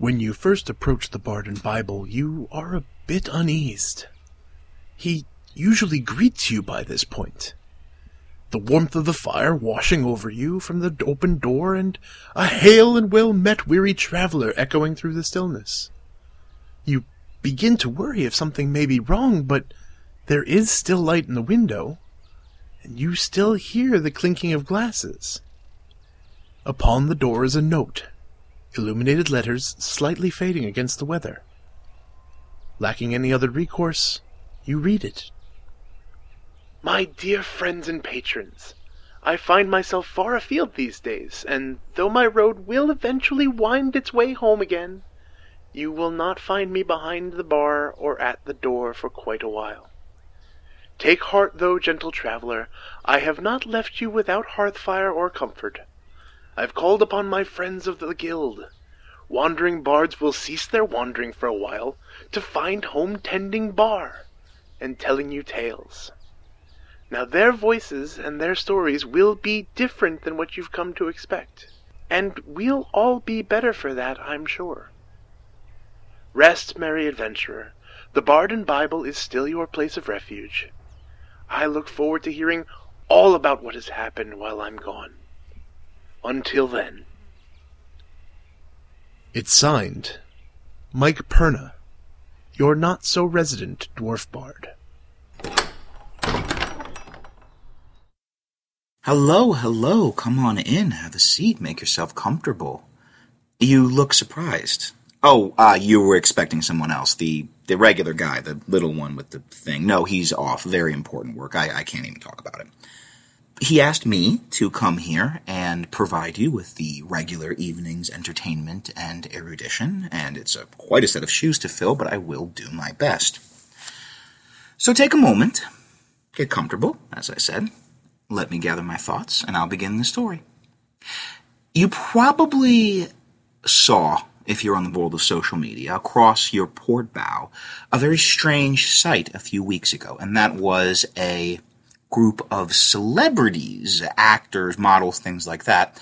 When you first approach the Bard and Bible, you are a bit uneased. He usually greets you by this point. The warmth of the fire washing over you from the open door, and a hail and well met weary traveler echoing through the stillness. You begin to worry if something may be wrong, but there is still light in the window, and you still hear the clinking of glasses. Upon the door is a note, illuminated letters slightly fading against the weather. Lacking any other recourse, you read it. My dear friends and patrons, I find myself far afield these days, and though my road will eventually wind its way home again, you will not find me behind the bar or at the door for quite a while. Take heart, though, gentle traveler, I have not left you without hearth fire or comfort. I've called upon my friends of the guild. Wandering bards will cease their wandering for a while to find home tending bar and telling you tales. Now their voices and their stories will be different than what you've come to expect, and we'll all be better for that, I'm sure. Rest, merry adventurer. The Bard and Bible is still your place of refuge. I look forward to hearing all about what has happened while I'm gone. Until then. It's signed Mike Perna, your not so resident dwarf bard. Hello, hello. Come on in. Have a seat. Make yourself comfortable. You look surprised. Oh, uh, you were expecting someone else. The the regular guy, the little one with the thing. No, he's off. Very important work. I, I can't even talk about it. He asked me to come here and provide you with the regular evening's entertainment and erudition, and it's a, quite a set of shoes to fill, but I will do my best. So take a moment, get comfortable, as I said. Let me gather my thoughts, and I'll begin the story. You probably saw if you're on the world of social media, across your port bow, a very strange sight a few weeks ago, and that was a group of celebrities, actors, models, things like that,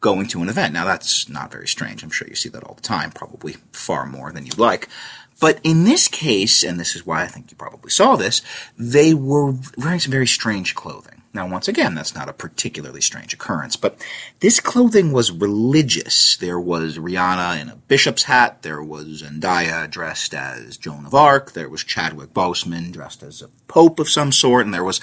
going to an event. Now that's not very strange. I'm sure you see that all the time, probably far more than you'd like. But in this case, and this is why I think you probably saw this, they were wearing some very strange clothing. Now, once again, that's not a particularly strange occurrence, but this clothing was religious. There was Rihanna in a bishop's hat, there was Zendaya dressed as Joan of Arc, there was Chadwick Boseman dressed as a pope of some sort, and there was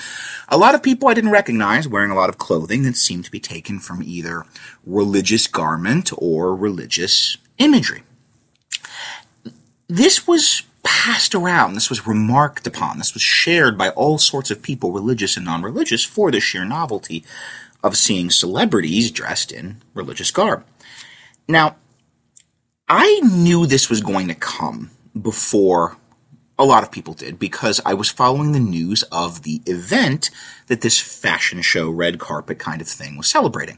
a lot of people I didn't recognize wearing a lot of clothing that seemed to be taken from either religious garment or religious imagery. This was passed around, this was remarked upon, this was shared by all sorts of people, religious and non religious, for the sheer novelty of seeing celebrities dressed in religious garb. Now, I knew this was going to come before a lot of people did because I was following the news of the event that this fashion show, red carpet kind of thing was celebrating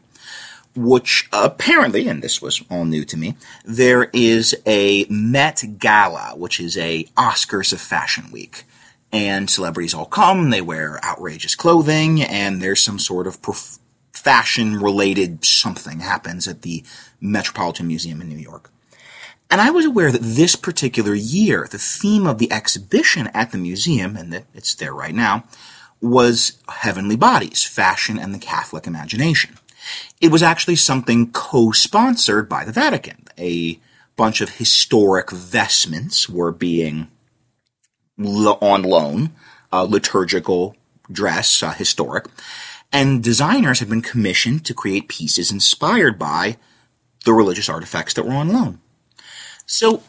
which apparently, and this was all new to me, there is a Met Gala, which is a Oscars of Fashion Week. And celebrities all come, they wear outrageous clothing, and there's some sort of prof- fashion related something happens at the Metropolitan Museum in New York. And I was aware that this particular year, the theme of the exhibition at the museum, and that it's there right now, was heavenly bodies, fashion and the Catholic imagination. It was actually something co-sponsored by the Vatican. A bunch of historic vestments were being on loan, uh, liturgical dress, uh, historic, and designers had been commissioned to create pieces inspired by the religious artifacts that were on loan. So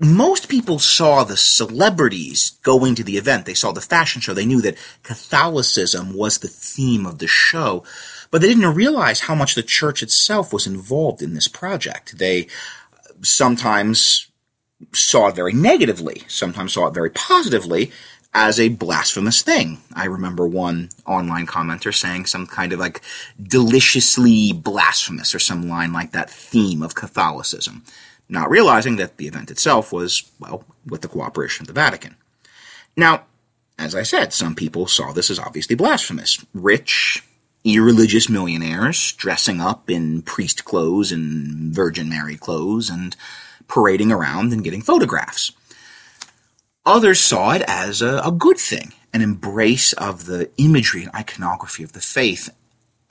most people saw the celebrities going to the event. They saw the fashion show. They knew that Catholicism was the theme of the show. But they didn't realize how much the church itself was involved in this project. They uh, sometimes saw it very negatively, sometimes saw it very positively as a blasphemous thing. I remember one online commenter saying some kind of like deliciously blasphemous or some line like that theme of Catholicism, not realizing that the event itself was, well, with the cooperation of the Vatican. Now, as I said, some people saw this as obviously blasphemous. Rich, irreligious millionaires dressing up in priest clothes and Virgin Mary clothes and parading around and getting photographs. Others saw it as a, a good thing, an embrace of the imagery and iconography of the faith.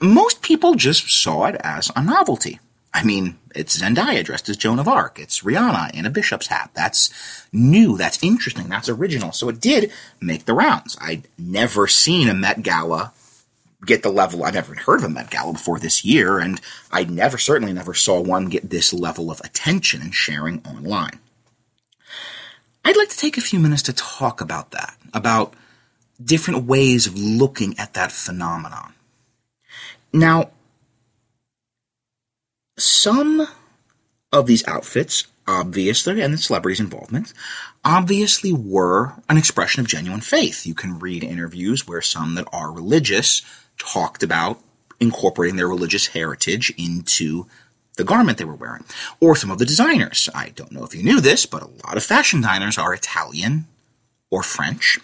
Most people just saw it as a novelty. I mean, it's Zendaya dressed as Joan of Arc. It's Rihanna in a bishop's hat. That's new. That's interesting. That's original. So it did make the rounds. I'd never seen a Met Gala get the level. I've never heard of a Met Gala before this year, and I never, certainly never saw one get this level of attention and sharing online. I'd like to take a few minutes to talk about that, about different ways of looking at that phenomenon. Now, some of these outfits, obviously, and the celebrities' involvement, obviously were an expression of genuine faith. You can read interviews where some that are religious talked about incorporating their religious heritage into the garment they were wearing. Or some of the designers. I don't know if you knew this, but a lot of fashion designers are Italian or French,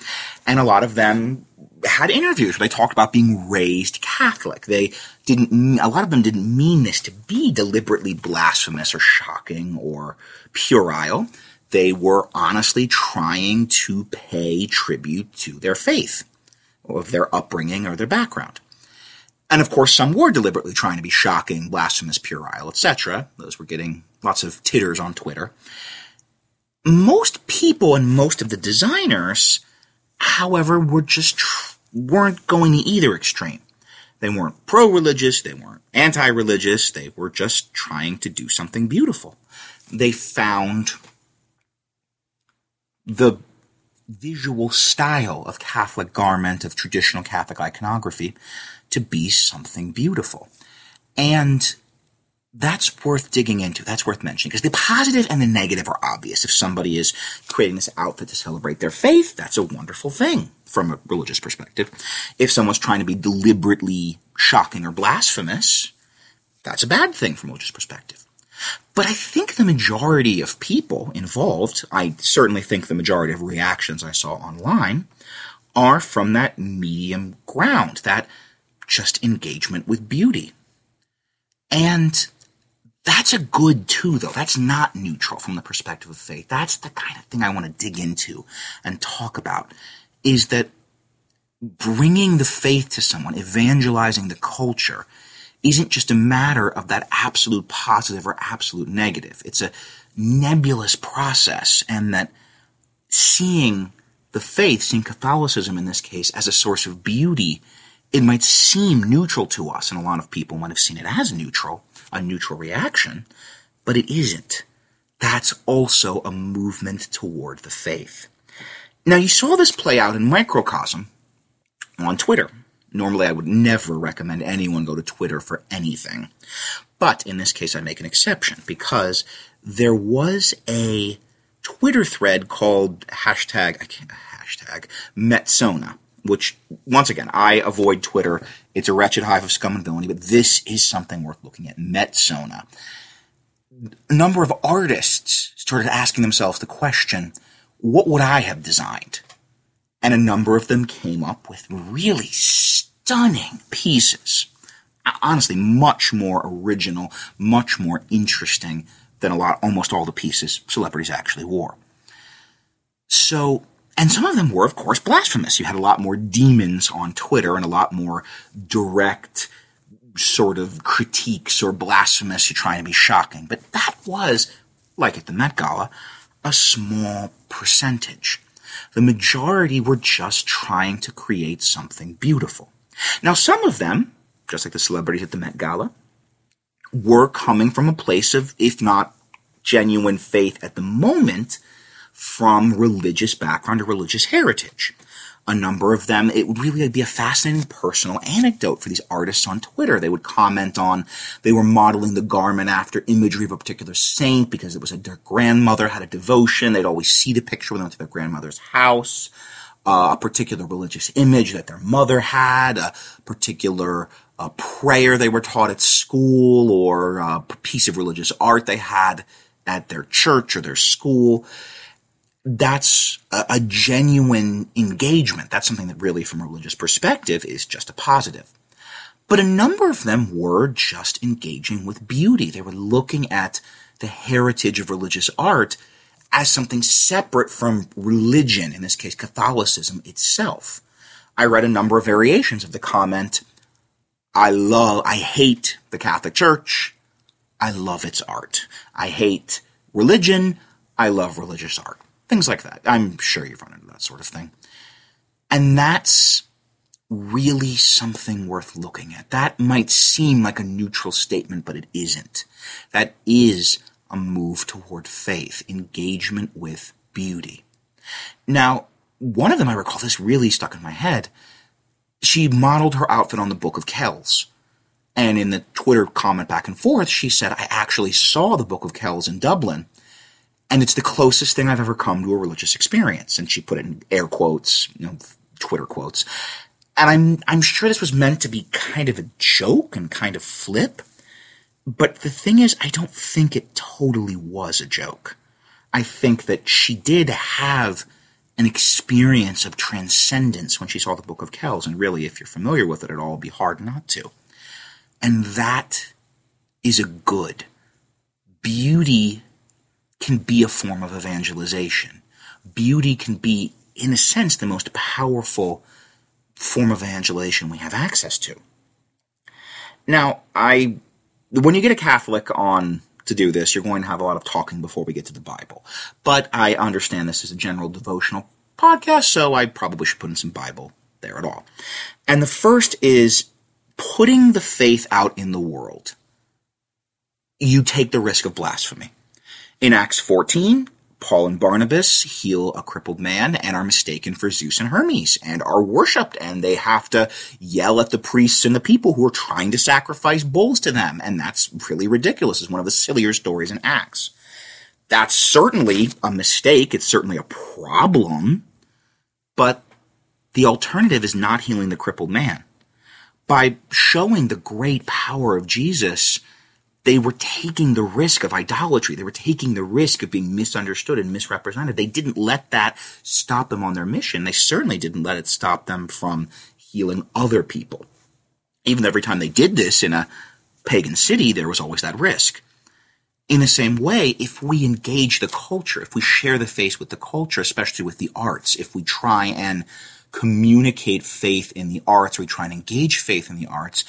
and a lot of them had interviews where they talked about being raised Catholic. They didn't, a lot of them didn't mean this to be deliberately blasphemous or shocking or puerile. They were honestly trying to pay tribute to their faith, of their upbringing or their background. And of course, some were deliberately trying to be shocking, blasphemous, puerile, etc. Those were getting lots of titters on Twitter. Most people and most of the designers, however, were just weren't going to either extreme. They weren't pro-religious, they weren't anti-religious, they were just trying to do something beautiful. They found the visual style of Catholic garment, of traditional Catholic iconography, to be something beautiful. And that's worth digging into. That's worth mentioning because the positive and the negative are obvious. If somebody is creating this outfit to celebrate their faith, that's a wonderful thing from a religious perspective. If someone's trying to be deliberately shocking or blasphemous, that's a bad thing from a religious perspective. But I think the majority of people involved, I certainly think the majority of reactions I saw online, are from that medium ground, that just engagement with beauty. And that's a good too, though. That's not neutral from the perspective of faith. That's the kind of thing I want to dig into and talk about is that bringing the faith to someone, evangelizing the culture, isn't just a matter of that absolute positive or absolute negative. It's a nebulous process and that seeing the faith, seeing Catholicism in this case as a source of beauty it might seem neutral to us, and a lot of people might have seen it as neutral, a neutral reaction, but it isn't. That's also a movement toward the faith. Now, you saw this play out in microcosm on Twitter. Normally, I would never recommend anyone go to Twitter for anything. But in this case, I make an exception because there was a Twitter thread called hashtag, I can't, hashtag, Metsona which once again, I avoid Twitter. It's a wretched hive of scum and villainy, but this is something worth looking at. Metsona. A number of artists started asking themselves the question, what would I have designed? And a number of them came up with really stunning pieces. Honestly, much more original, much more interesting than a lot, almost all the pieces celebrities actually wore. So and some of them were, of course, blasphemous. You had a lot more demons on Twitter and a lot more direct sort of critiques or blasphemous. You're trying to be shocking. But that was, like at the Met Gala, a small percentage. The majority were just trying to create something beautiful. Now, some of them, just like the celebrities at the Met Gala, were coming from a place of, if not genuine faith at the moment, from religious background or religious heritage. A number of them, it would really be a fascinating personal anecdote for these artists on Twitter. They would comment on, they were modeling the garment after imagery of a particular saint because it was a, their grandmother had a devotion. They'd always see the picture when they went to their grandmother's house. Uh, a particular religious image that their mother had, a particular uh, prayer they were taught at school, or a piece of religious art they had at their church or their school that's a, a, genuine engagement. That's something that really, from a religious perspective, is just a positive. But a number of them were just engaging with beauty. They were looking at the heritage of religious art as something separate from religion, in this case, Catholicism itself. I read a number of variations of the comment, I love, I hate the Catholic Church. I love its art. I hate religion. I love religious art. Things like that. I'm sure you've run into that sort of thing. And that's really something worth looking at. That might seem like a neutral statement, but it isn't. That is a move toward faith, engagement with beauty. Now, one of them I recall, this really stuck in my head. She modeled her outfit on the Book of Kells. And in the Twitter comment back and forth, she said, I actually saw the Book of Kells in Dublin, and it's the closest thing I've ever come to a religious experience. And she put it in air quotes, you know, Twitter quotes. And I'm, I'm sure this was meant to be kind of a joke and kind of flip. But the thing is, I don't think it totally was a joke. I think that she did have an experience of transcendence when she saw the Book of Kells. And really, if you're familiar with it at all, it'd be hard not to. And that is a good. Beauty can be a form of evangelization. Beauty can be, in a sense, the most powerful form of evangelization we have access to. Now, I when you get a Catholic on to do this, you're going to have a lot of talking before we get to the Bible. But I understand this is a general devotional podcast, so I probably should put in some Bible there at all. And the first is putting the faith out in the world. You take the risk of blasphemy. In Acts 14, Paul and Barnabas heal a crippled man and are mistaken for Zeus and Hermes and are worshipped and they have to yell at the priests and the people who are trying to sacrifice bulls to them. And that's really ridiculous. It's one of the sillier stories in Acts. That's certainly a mistake. It's certainly a problem. But the alternative is not healing the crippled man. By showing the great power of Jesus, they were taking the risk of idolatry. They were taking the risk of being misunderstood and misrepresented. They didn't let that stop them on their mission. They certainly didn't let it stop them from healing other people. Even every time they did this in a pagan city, there was always that risk. In the same way, if we engage the culture, if we share the faith with the culture, especially with the arts, if we try and communicate faith in the arts, we try and engage faith in the arts,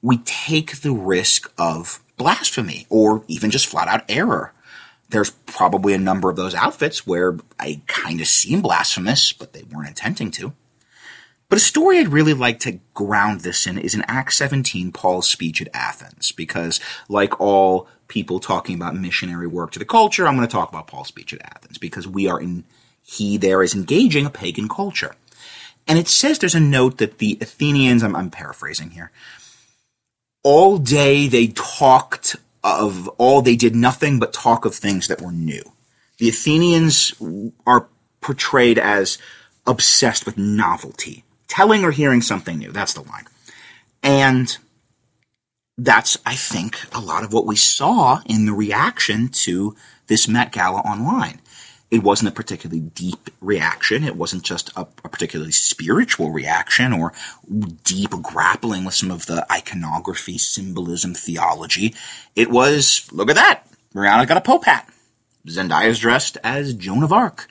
we take the risk of blasphemy or even just flat out error. There's probably a number of those outfits where I kind of seem blasphemous, but they weren't intending to. But a story I'd really like to ground this in is in Acts 17, Paul's speech at Athens, because like all people talking about missionary work to the culture, I'm going to talk about Paul's speech at Athens, because we are in, he there is engaging a pagan culture. And it says there's a note that the Athenians, I'm, I'm paraphrasing here, all day they talked of all they did nothing but talk of things that were new. The Athenians are portrayed as obsessed with novelty, telling or hearing something new. That's the line. And that's, I think, a lot of what we saw in the reaction to this Met Gala online it wasn't a particularly deep reaction. It wasn't just a, a, particularly spiritual reaction or deep grappling with some of the iconography, symbolism, theology. It was, look at that. Rihanna got a Pope hat. Zendaya's dressed as Joan of Arc.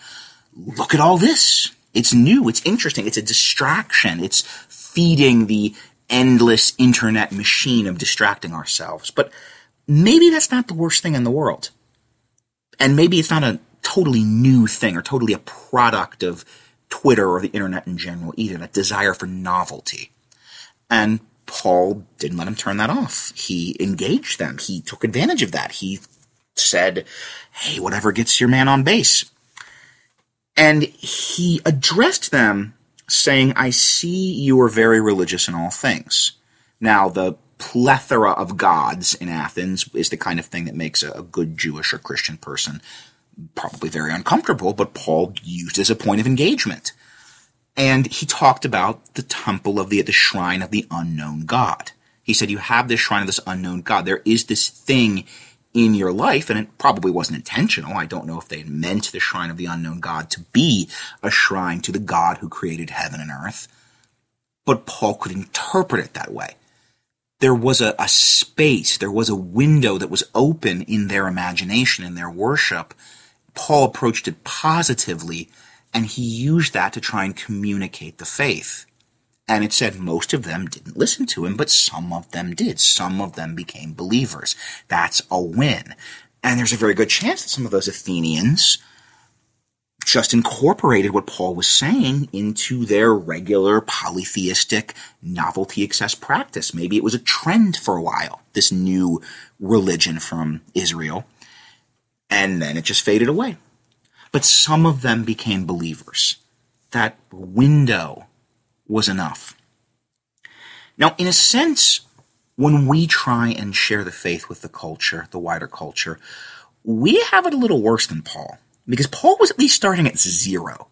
Look at all this. It's new. It's interesting. It's a distraction. It's feeding the endless internet machine of distracting ourselves. But maybe that's not the worst thing in the world. And maybe it's not a totally new thing or totally a product of Twitter or the internet in general either, that desire for novelty. And Paul didn't let him turn that off. He engaged them. He took advantage of that. He said, Hey, whatever gets your man on base. And he addressed them saying, I see you are very religious in all things. Now, the plethora of gods in Athens is the kind of thing that makes a, good Jewish or Christian person probably very uncomfortable, but Paul used as a point of engagement. And he talked about the temple of the, the shrine of the unknown God. He said, you have this shrine of this unknown God. There is this thing in your life, and it probably wasn't intentional. I don't know if they meant the shrine of the unknown God to be a shrine to the God who created heaven and earth. But Paul could interpret it that way. there was a, a space, there was a window that was open in their imagination, in their worship. Paul approached it positively, and he used that to try and communicate the faith. And it said most of them didn't listen to him, but some of them did. Some of them became believers. That's a win. And there's a very good chance that some of those Athenians just incorporated what Paul was saying into their regular polytheistic novelty excess practice. Maybe it was a trend for a while, this new religion from Israel, and then it just faded away. But some of them became believers. That window was enough. Now, in a sense, when we try and share the faith with the culture, the wider culture, we have it a little worse than Paul. Because Paul was at least starting at zero.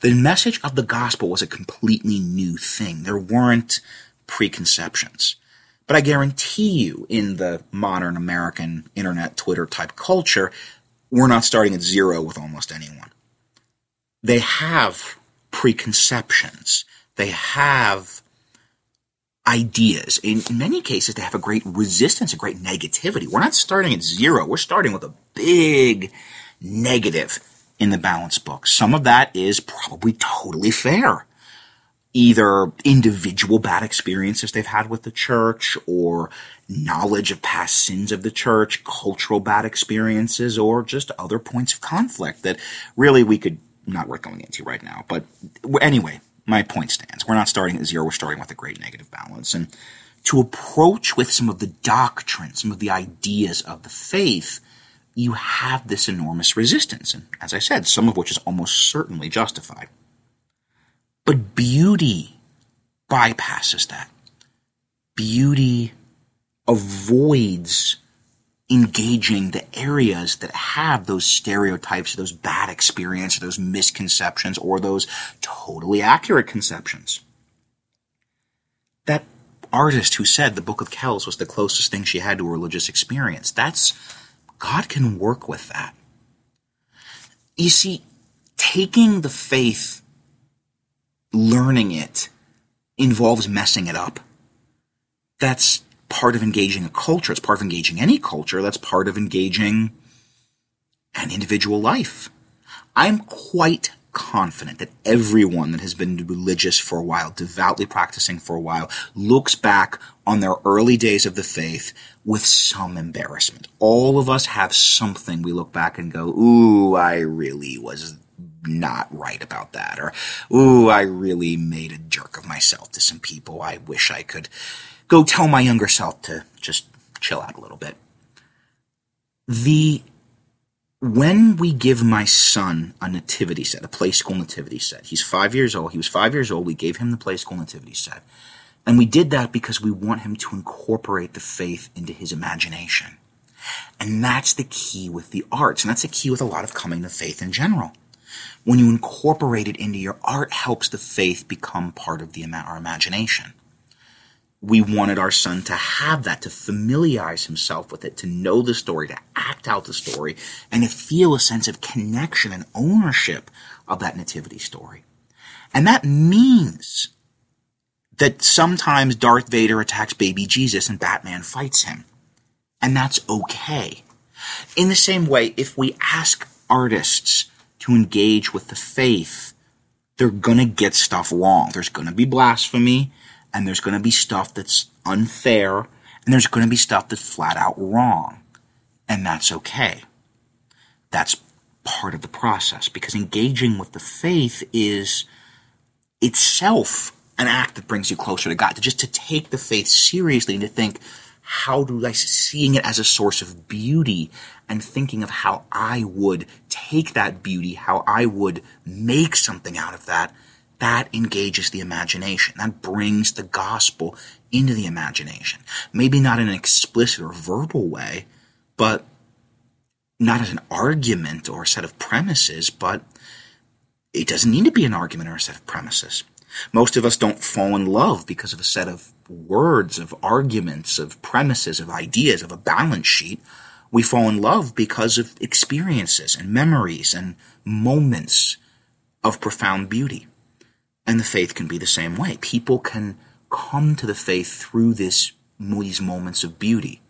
The message of the gospel was a completely new thing. There weren't preconceptions. But I guarantee you, in the modern American internet, Twitter type culture, we're not starting at zero with almost anyone. They have preconceptions. They have ideas. In, many cases, they have a great resistance, a great negativity. We're not starting at zero. We're starting with a big negative in the balance book. Some of that is probably totally fair. Either individual bad experiences they've had with the church or knowledge of past sins of the church, cultural bad experiences, or just other points of conflict that really we could not worth going into right now. But anyway, my point stands. We're not starting at zero, we're starting with a great negative balance. And to approach with some of the doctrine, some of the ideas of the faith, you have this enormous resistance. And as I said, some of which is almost certainly justified. But beauty bypasses that. Beauty avoids engaging the areas that have those stereotypes, those bad experiences, those misconceptions, or those totally accurate conceptions. That artist who said the Book of Kells was the closest thing she had to a religious experience, that's God can work with that. You see, taking the faith, learning it, involves messing it up. That's part of engaging a culture. It's part of engaging any culture. That's part of engaging an individual life. I'm quite confident that everyone that has been religious for a while, devoutly practicing for a while, looks back on their early days of the faith with some embarrassment. All of us have something we look back and go, ooh, I really was not right about that. Or, ooh, I really made a jerk of myself to some people. I wish I could go tell my younger self to just chill out a little bit. The when we give my son a nativity set, a play school nativity set, he's five years old. He was five years old. We gave him the play school nativity set. And we did that because we want him to incorporate the faith into his imagination. And that's the key with the arts. And that's the key with a lot of coming to faith in general. When you incorporate it into your art helps the faith become part of the, our imagination we wanted our son to have that, to familiarize himself with it, to know the story, to act out the story, and to feel a sense of connection and ownership of that nativity story. And that means that sometimes Darth Vader attacks baby Jesus and Batman fights him. And that's okay. In the same way, if we ask artists to engage with the faith, they're gonna get stuff wrong. There's gonna be blasphemy and there's going to be stuff that's unfair, and there's going to be stuff that's flat out wrong. And that's okay. That's part of the process because engaging with the faith is itself an act that brings you closer to God. To just to take the faith seriously and to think, how do I seeing it as a source of beauty and thinking of how I would take that beauty, how I would make something out of that that engages the imagination. That brings the gospel into the imagination. Maybe not in an explicit or verbal way, but not as an argument or a set of premises, but it doesn't need to be an argument or a set of premises. Most of us don't fall in love because of a set of words, of arguments, of premises, of ideas, of a balance sheet. We fall in love because of experiences and memories and moments of profound beauty. And the faith can be the same way. People can come to the faith through this these moments of beauty.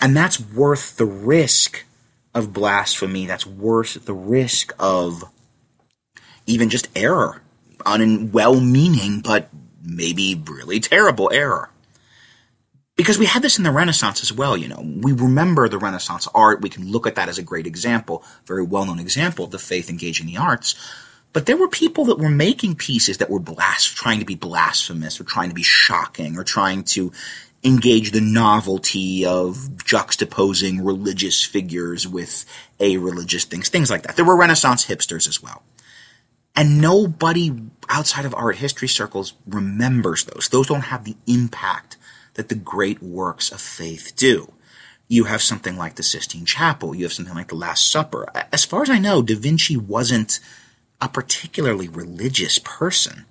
And that's worth the risk of blasphemy. That's worth the risk of even just error, un- well meaning, but maybe really terrible error. Because we had this in the Renaissance as well, you know. We remember the Renaissance art. We can look at that as a great example, very well known example of the faith engaging the arts. But there were people that were making pieces that were trying to be blasphemous or trying to be shocking or trying to engage the novelty of juxtaposing religious figures with a religious things, things like that. There were Renaissance hipsters as well. And nobody outside of art history circles remembers those. Those don't have the impact that the great works of faith do. You have something like the Sistine Chapel. You have something like the Last Supper. As far as I know, Da Vinci wasn't a particularly religious person,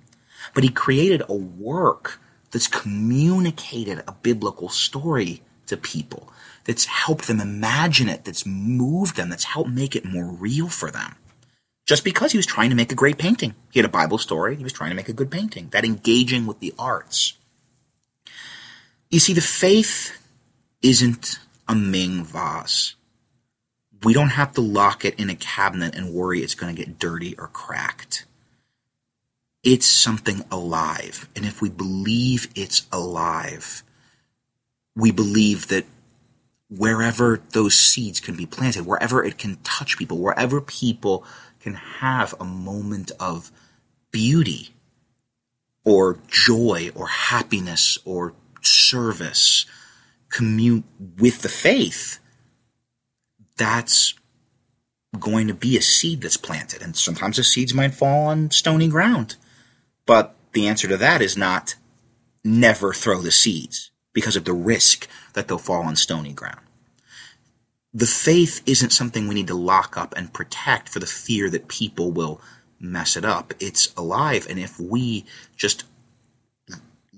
but he created a work that's communicated a biblical story to people, that's helped them imagine it, that's moved them, that's helped make it more real for them. Just because he was trying to make a great painting. He had a Bible story, he was trying to make a good painting. That engaging with the arts. You see, the faith isn't a Ming vase. We don't have to lock it in a cabinet and worry it's going to get dirty or cracked it's something alive. And if we believe it's alive, we believe that wherever those seeds can be planted, wherever it can touch people, wherever people can have a moment of beauty or joy or happiness or service, commute with the faith, that's going to be a seed that's planted. And sometimes the seeds might fall on stony ground. But the answer to that is not never throw the seeds because of the risk that they'll fall on stony ground. The faith isn't something we need to lock up and protect for the fear that people will mess it up. It's alive, and if we just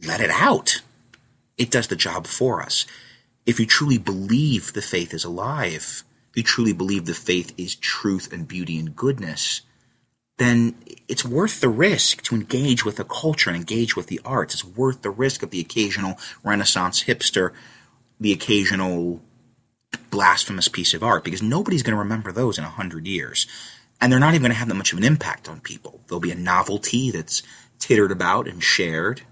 let it out, it does the job for us. If you truly believe the faith is alive, if you truly believe the faith is truth and beauty and goodness, then it's worth the risk to engage with the culture and engage with the arts. It's worth the risk of the occasional Renaissance hipster, the occasional blasphemous piece of art, because nobody's going to remember those in a hundred years. And they're not even going to have that much of an impact on people. There'll be a novelty that's tittered about and shared,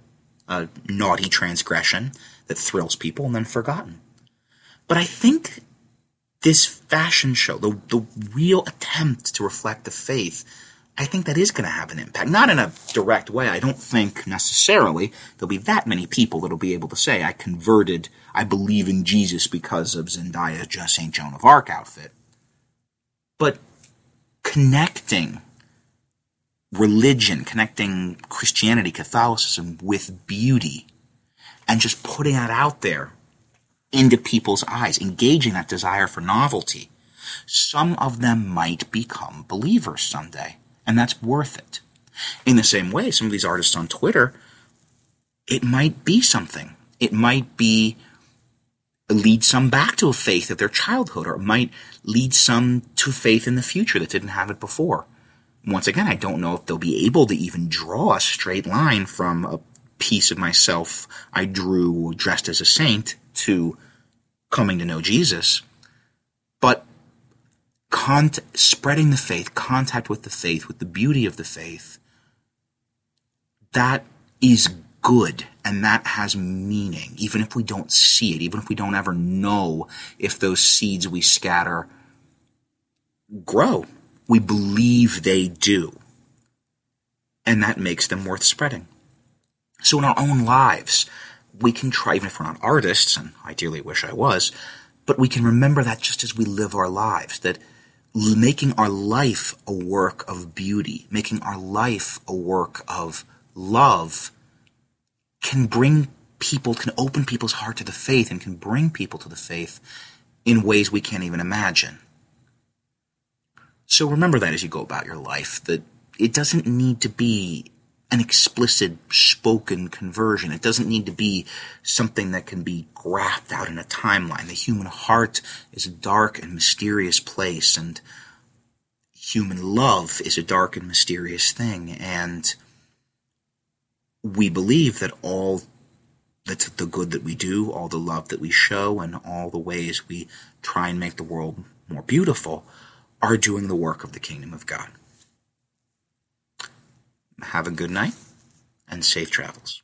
a naughty transgression that thrills people and then forgotten. But I think this fashion show, the, the real attempt to reflect the faith, I think that is going to have an impact. Not in a direct way. I don't think necessarily there'll be that many people that'll be able to say, I converted, I believe in Jesus because of Zendaya's Just St. Joan of Arc outfit. But connecting religion, connecting Christianity, Catholicism with beauty, and just putting that out there into people's eyes, engaging that desire for novelty, some of them might become believers someday and that's worth it. In the same way, some of these artists on Twitter, it might be something. It might be lead some back to a faith of their childhood, or it might lead some to faith in the future that didn't have it before. Once again, I don't know if they'll be able to even draw a straight line from a piece of myself I drew dressed as a saint to coming to know Jesus. Cont- spreading the faith, contact with the faith, with the beauty of the faith, that is good and that has meaning, even if we don't see it, even if we don't ever know if those seeds we scatter grow. We believe they do. And that makes them worth spreading. So in our own lives, we can try, even if we're not artists, and I dearly wish I was, but we can remember that just as we live our lives, that making our life a work of beauty, making our life a work of love can bring people, can open people's heart to the faith and can bring people to the faith in ways we can't even imagine. So remember that as you go about your life, that it doesn't need to be an explicit spoken conversion. It doesn't need to be something that can be graphed out in a timeline. The human heart is a dark and mysterious place, and human love is a dark and mysterious thing. And we believe that all that the good that we do, all the love that we show, and all the ways we try and make the world more beautiful are doing the work of the kingdom of God. Have a good night and safe travels.